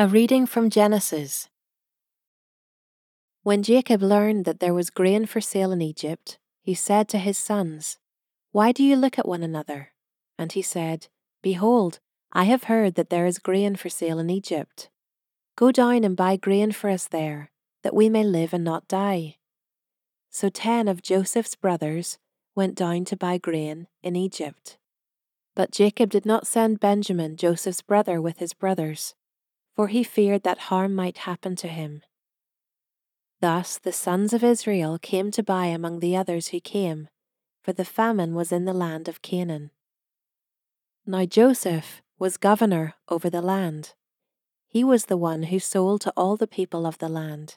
A reading from Genesis. When Jacob learned that there was grain for sale in Egypt, he said to his sons, Why do you look at one another? And he said, Behold, I have heard that there is grain for sale in Egypt. Go down and buy grain for us there, that we may live and not die. So ten of Joseph's brothers went down to buy grain in Egypt. But Jacob did not send Benjamin, Joseph's brother, with his brothers for he feared that harm might happen to him. Thus the sons of Israel came to buy among the others who came, for the famine was in the land of Canaan. Now Joseph was governor over the land. He was the one who sold to all the people of the land.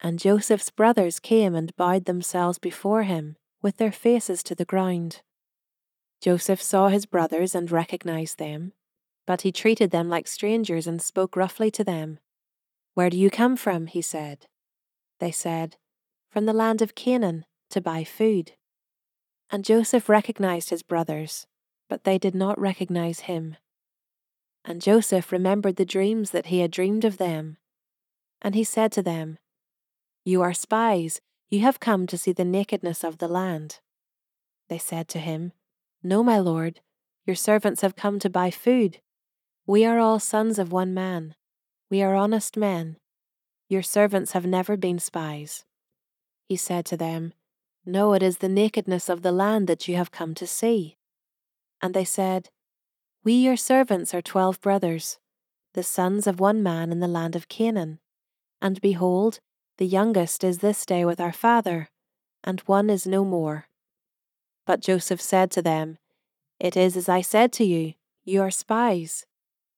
And Joseph's brothers came and bowed themselves before him, with their faces to the ground. Joseph saw his brothers and recognized them but he treated them like strangers and spoke roughly to them. Where do you come from? he said. They said, From the land of Canaan, to buy food. And Joseph recognized his brothers, but they did not recognize him. And Joseph remembered the dreams that he had dreamed of them. And he said to them, You are spies, you have come to see the nakedness of the land. They said to him, No, my lord, your servants have come to buy food. We are all sons of one man. We are honest men. Your servants have never been spies. He said to them, No, it is the nakedness of the land that you have come to see. And they said, We, your servants, are twelve brothers, the sons of one man in the land of Canaan. And behold, the youngest is this day with our father, and one is no more. But Joseph said to them, It is as I said to you, you are spies.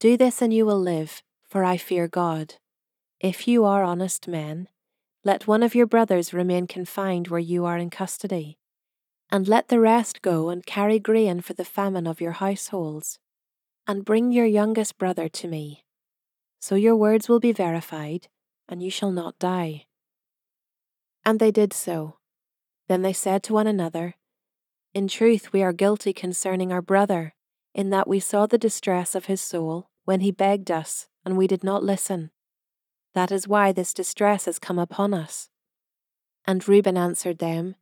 do this and you will live, for I fear God. If you are honest men, let one of your brothers remain confined where you are in custody, and let the rest go and carry grain for the famine of your households, and bring your youngest brother to me. So your words will be verified, and you shall not die. And they did so. Then they said to one another, In truth, we are guilty concerning our brother, in that we saw the distress of his soul when he begged us, and we did not listen. That is why this distress has come upon us. And Reuben answered them,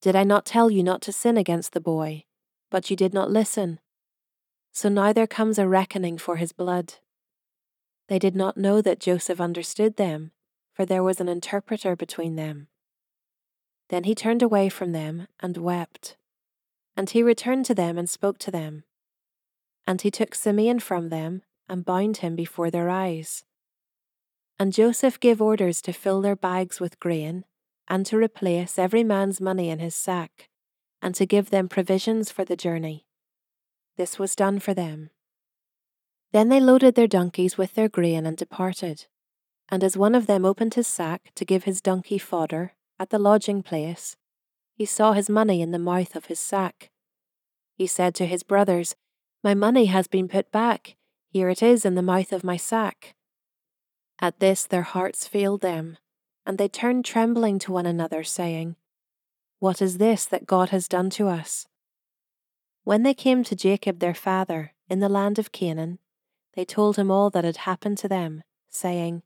Did I not tell you not to sin against the boy? But you did not listen. So now there comes a reckoning for his blood. They did not know that Joseph understood them, for there was an interpreter between them. Then he turned away from them and wept. And he returned to them and spoke to them. And he took Simeon from them and bound him before their eyes. And Joseph gave orders to fill their bags with grain, and to replace every man's money in his sack, and to give them provisions for the journey. This was done for them. Then they loaded their donkeys with their grain and departed. And as one of them opened his sack to give his donkey fodder at the lodging place, he saw his money in the mouth of his sack. He said to his brothers, My money has been put back here it is in the mouth of my sack. At this their hearts failed them, and they turned trembling to one another, saying, What is this that God has done to us? When they came to Jacob their father in the land of Canaan, they told him all that had happened to them, saying,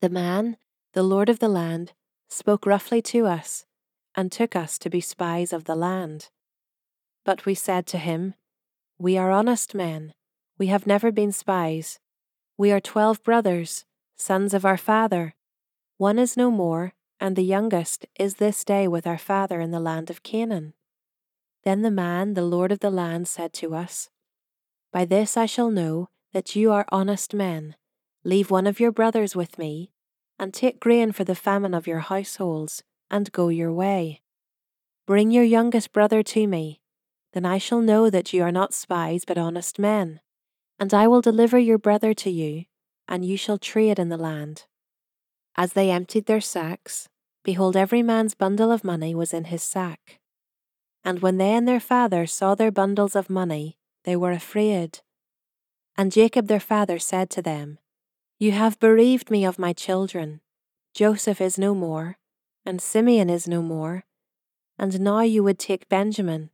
The man, the lord of the land, spoke roughly to us, and took us to be spies of the land. But we said to him, We are honest men we have never been spies. We are twelve brothers, sons of our father. One is no more, and the youngest is this day with our father in the land of Canaan. Then the man, the lord of the land, said to us, By this I shall know that you are honest men. Leave one of your brothers with me, and take grain for the famine of your households, and go your way. Bring your youngest brother to me, then I shall know that you are not spies but honest men and I will deliver your brother to you, and you shall trade in the land. As they emptied their sacks, behold, every man's bundle of money was in his sack. And when they and their father saw their bundles of money, they were afraid. And Jacob their father said to them, You have bereaved me of my children. Joseph is no more, and Simeon is no more, and now you would take Benjamin.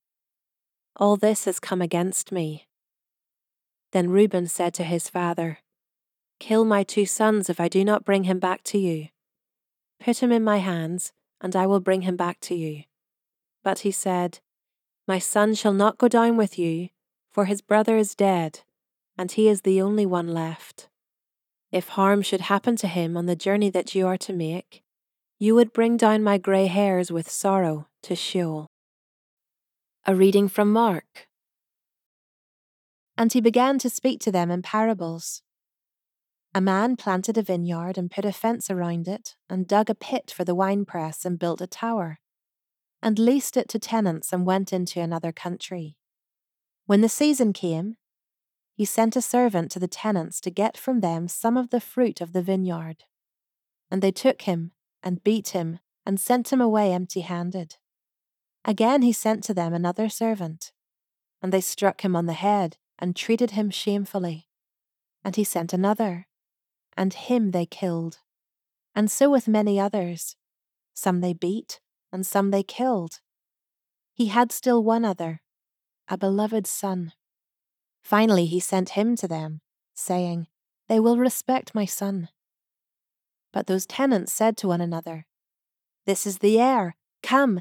All this has come against me. Then Reuben said to his father, Kill my two sons if I do not bring him back to you. Put him in my hands, and I will bring him back to you. But he said, My son shall not go down with you, for his brother is dead, and he is the only one left. If harm should happen to him on the journey that you are to make, you would bring down my grey hairs with sorrow to Sheol. A reading from Mark. And he began to speak to them in parables. A man planted a vineyard and put a fence around it, and dug a pit for the winepress and built a tower, and leased it to tenants and went into another country. When the season came, he sent a servant to the tenants to get from them some of the fruit of the vineyard. And they took him, and beat him, and sent him away empty handed. Again he sent to them another servant, and they struck him on the head, and treated him shamefully. And he sent another, and him they killed. And so with many others. Some they beat, and some they killed. He had still one other, a beloved son. Finally, he sent him to them, saying, They will respect my son. But those tenants said to one another, This is the heir. Come,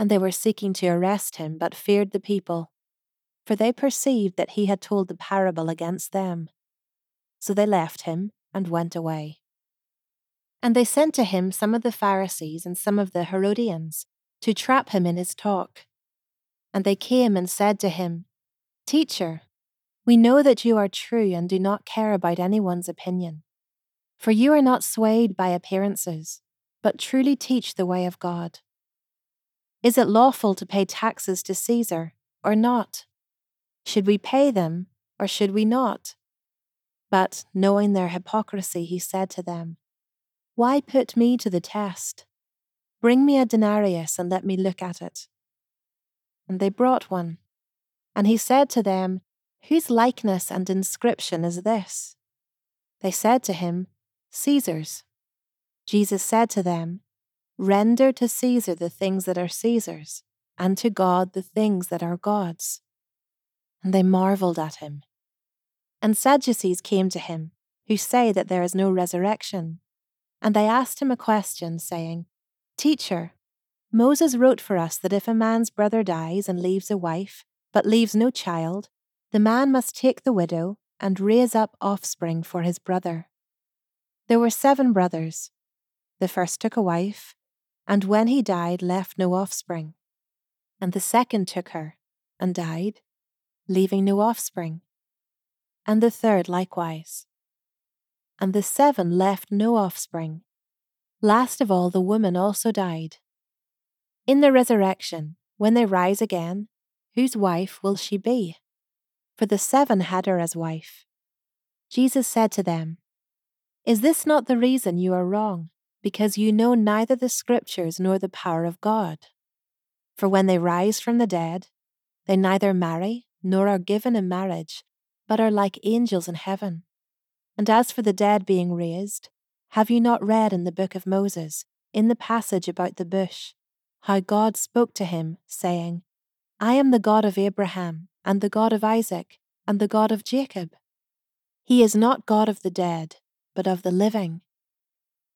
And they were seeking to arrest him, but feared the people, for they perceived that he had told the parable against them. So they left him and went away. And they sent to him some of the Pharisees and some of the Herodians to trap him in his talk. And they came and said to him, Teacher, we know that you are true and do not care about anyone's opinion. For you are not swayed by appearances, but truly teach the way of God. Is it lawful to pay taxes to Caesar or not? Should we pay them or should we not? But, knowing their hypocrisy, he said to them, Why put me to the test? Bring me a denarius and let me look at it. And they brought one. And he said to them, Whose likeness and inscription is this? They said to him, Caesar's. Jesus said to them, Render to Caesar the things that are Caesar's, and to God the things that are God's. And they marveled at him. And Sadducees came to him, who say that there is no resurrection. And they asked him a question, saying, Teacher, Moses wrote for us that if a man's brother dies and leaves a wife, but leaves no child, the man must take the widow and raise up offspring for his brother. There were seven brothers. The first took a wife, and when he died, left no offspring. And the second took her, and died, leaving no offspring and the third likewise. And the seven left no offspring. Last of all, the woman also died. In the resurrection, when they rise again, whose wife will she be? For the seven had her as wife. Jesus said to them, Is this not the reason you are wrong, because you know neither the Scriptures nor the power of God? For when they rise from the dead, they neither marry nor are given in marriage but are like angels in heaven. And as for the dead being raised, have you not read in the book of Moses, in the passage about the bush, how God spoke to him, saying, I am the God of Abraham, and the God of Isaac, and the God of Jacob? He is not God of the dead, but of the living.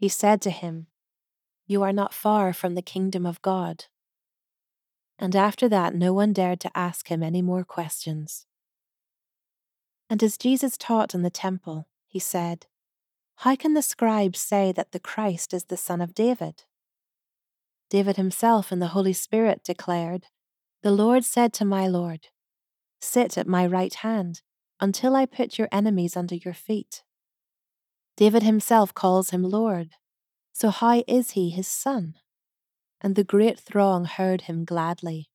he said to him, You are not far from the kingdom of God. And after that, no one dared to ask him any more questions. And as Jesus taught in the temple, he said, How can the scribes say that the Christ is the son of David? David himself in the Holy Spirit declared, The Lord said to my Lord, Sit at my right hand until I put your enemies under your feet. David himself calls him Lord, so how is he his son? And the great throng heard him gladly.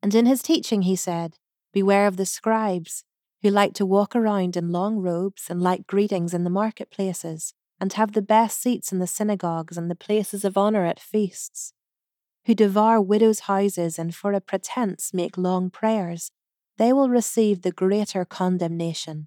And in his teaching he said, Beware of the scribes who like to walk around in long robes and like greetings in the marketplaces, and have the best seats in the synagogues and the places of honour at feasts, who devour widows' houses and for a pretence make long prayers, they will receive the greater condemnation.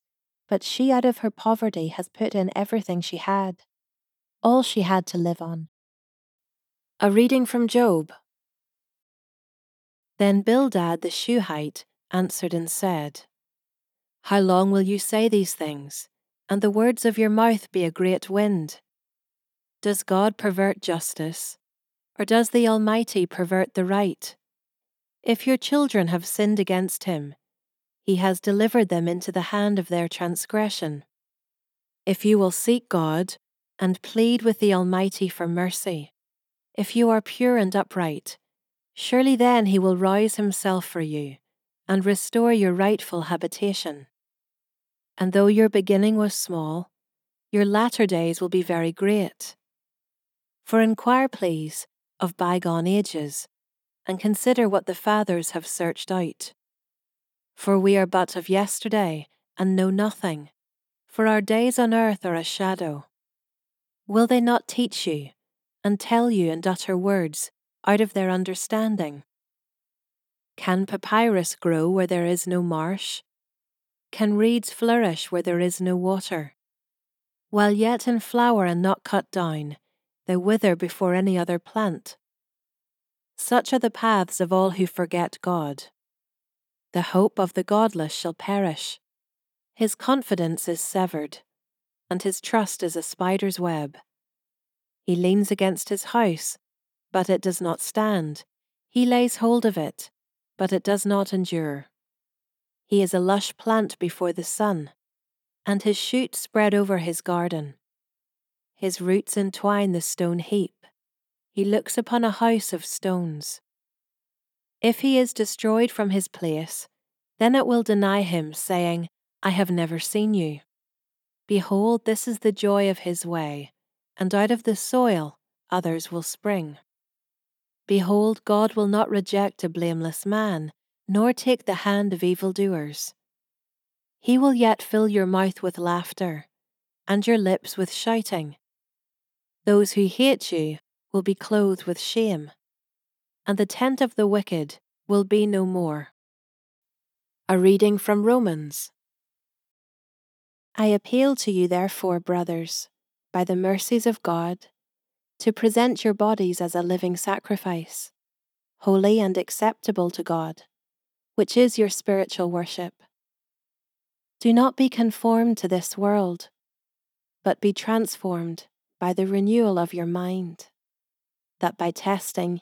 but she out of her poverty has put in everything she had, all she had to live on. A reading from Job. Then Bildad the Shuhite answered and said, How long will you say these things, and the words of your mouth be a great wind? Does God pervert justice, or does the Almighty pervert the right? If your children have sinned against him, he has delivered them into the hand of their transgression. If you will seek God and plead with the Almighty for mercy, if you are pure and upright, Surely then he will rouse himself for you and restore your rightful habitation. And though your beginning was small, your latter days will be very great. For inquire, please, of bygone ages, and consider what the fathers have searched out. For we are but of yesterday, and know nothing, for our days on earth are a shadow. Will they not teach you, and tell you and utter words out of their understanding? Can papyrus grow where there is no marsh? Can reeds flourish where there is no water? While yet in flower and not cut down, they wither before any other plant. Such are the paths of all who forget God. The hope of the godless shall perish. His confidence is severed, and his trust is a spider's web. He leans against his house but it does not stand. He lays hold of it, but it does not endure. He is a lush plant before the sun, and his shoots spread over his garden. His roots entwine the stone heap. He looks upon a house of stones. If he is destroyed from his place, then it will deny him, saying, I have never seen you. Behold, this is the joy of his way, and out of the soil others will spring. Behold, God will not reject a blameless man, nor take the hand of evildoers. He will yet fill your mouth with laughter, and your lips with shouting. Those who hate you will be clothed with shame, and the tent of the wicked will be no more. A reading from Romans. I appeal to you, therefore, brothers, by the mercies of God to present your bodies as a living sacrifice, holy and acceptable to God, which is your spiritual worship. Do not be conformed to this world, but be transformed by the renewal of your mind, that by testing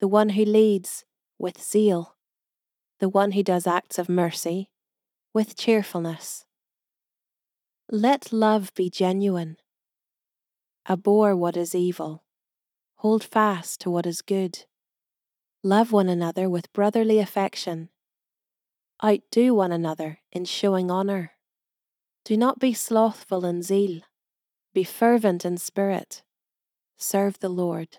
the one who leads with zeal, the one who does acts of mercy with cheerfulness. Let love be genuine. Abhor what is evil. Hold fast to what is good. Love one another with brotherly affection. Outdo one another in showing honour. Do not be slothful in zeal. Be fervent in spirit. Serve the Lord.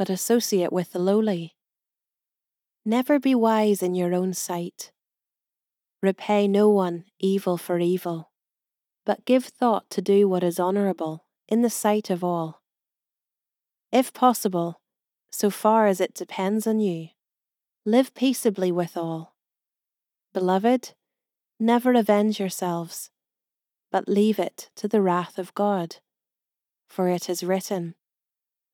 but associate with the lowly. Never be wise in your own sight. Repay no one evil for evil, but give thought to do what is honourable in the sight of all. If possible, so far as it depends on you, live peaceably with all. Beloved, never avenge yourselves, but leave it to the wrath of God. For it is written,